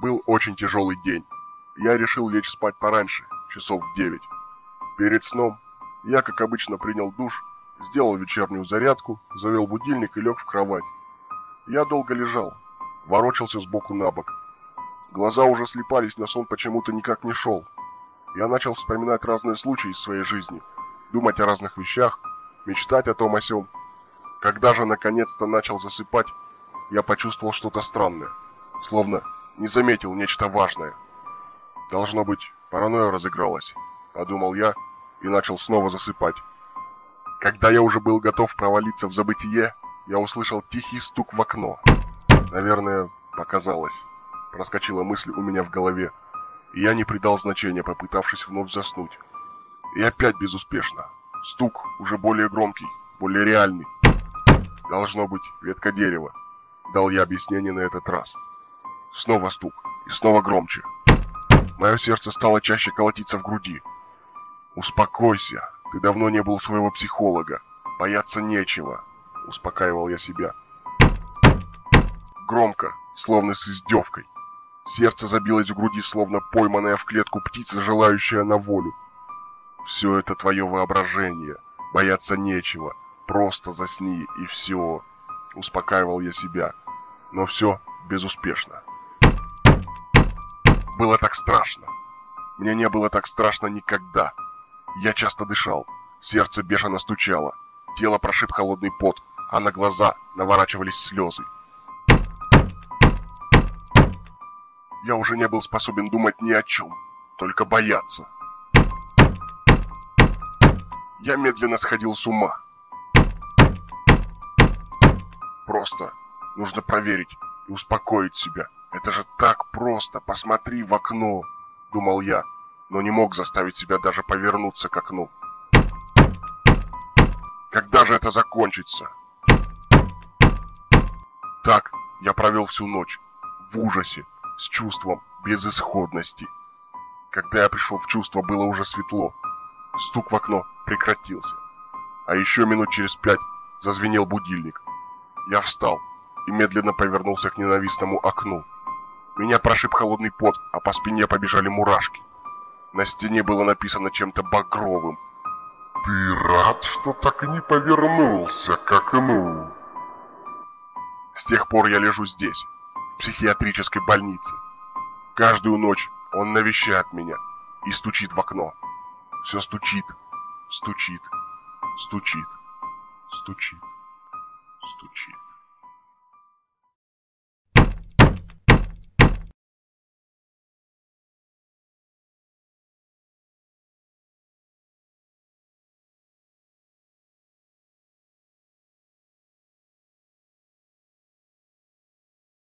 Был очень тяжелый день. Я решил лечь спать пораньше, часов в девять. Перед сном я, как обычно, принял душ, сделал вечернюю зарядку, завел будильник и лег в кровать. Я долго лежал, ворочался сбоку на бок. Глаза уже слепались, на сон почему-то никак не шел. Я начал вспоминать разные случаи из своей жизни, думать о разных вещах, мечтать о том о сём. Когда же наконец-то начал засыпать, я почувствовал что-то странное, словно не заметил нечто важное. Должно быть, паранойя разыгралась, подумал я и начал снова засыпать. Когда я уже был готов провалиться в забытие, я услышал тихий стук в окно. Наверное, показалось. Проскочила мысль у меня в голове, и я не придал значения, попытавшись вновь заснуть. И опять безуспешно. Стук уже более громкий, более реальный. Должно быть, ветка дерева. Дал я объяснение на этот раз. Снова стук, и снова громче. Мое сердце стало чаще колотиться в груди. «Успокойся, ты давно не был своего психолога. Бояться нечего», — успокаивал я себя. Громко, словно с издевкой. Сердце забилось в груди, словно пойманная в клетку птица, желающая на волю. «Все это твое воображение. Бояться нечего. Просто засни, и все», — успокаивал я себя. Но все безуспешно. Было так страшно. Мне не было так страшно никогда. Я часто дышал, сердце бешено стучало, тело прошиб холодный пот, а на глаза наворачивались слезы. Я уже не был способен думать ни о чем, только бояться. Я медленно сходил с ума. Просто нужно проверить и успокоить себя. Это же так просто, посмотри в окно, думал я, но не мог заставить себя даже повернуться к окну. Когда же это закончится? Так я провел всю ночь, в ужасе, с чувством безысходности. Когда я пришел в чувство, было уже светло. Стук в окно прекратился. А еще минут через пять зазвенел будильник. Я встал и медленно повернулся к ненавистному окну. Меня прошиб холодный пот, а по спине побежали мурашки. На стене было написано чем-то багровым. «Ты рад, что так и не повернулся к окну?» С тех пор я лежу здесь, в психиатрической больнице. Каждую ночь он навещает меня и стучит в окно. Все стучит, стучит, стучит, стучит, стучит.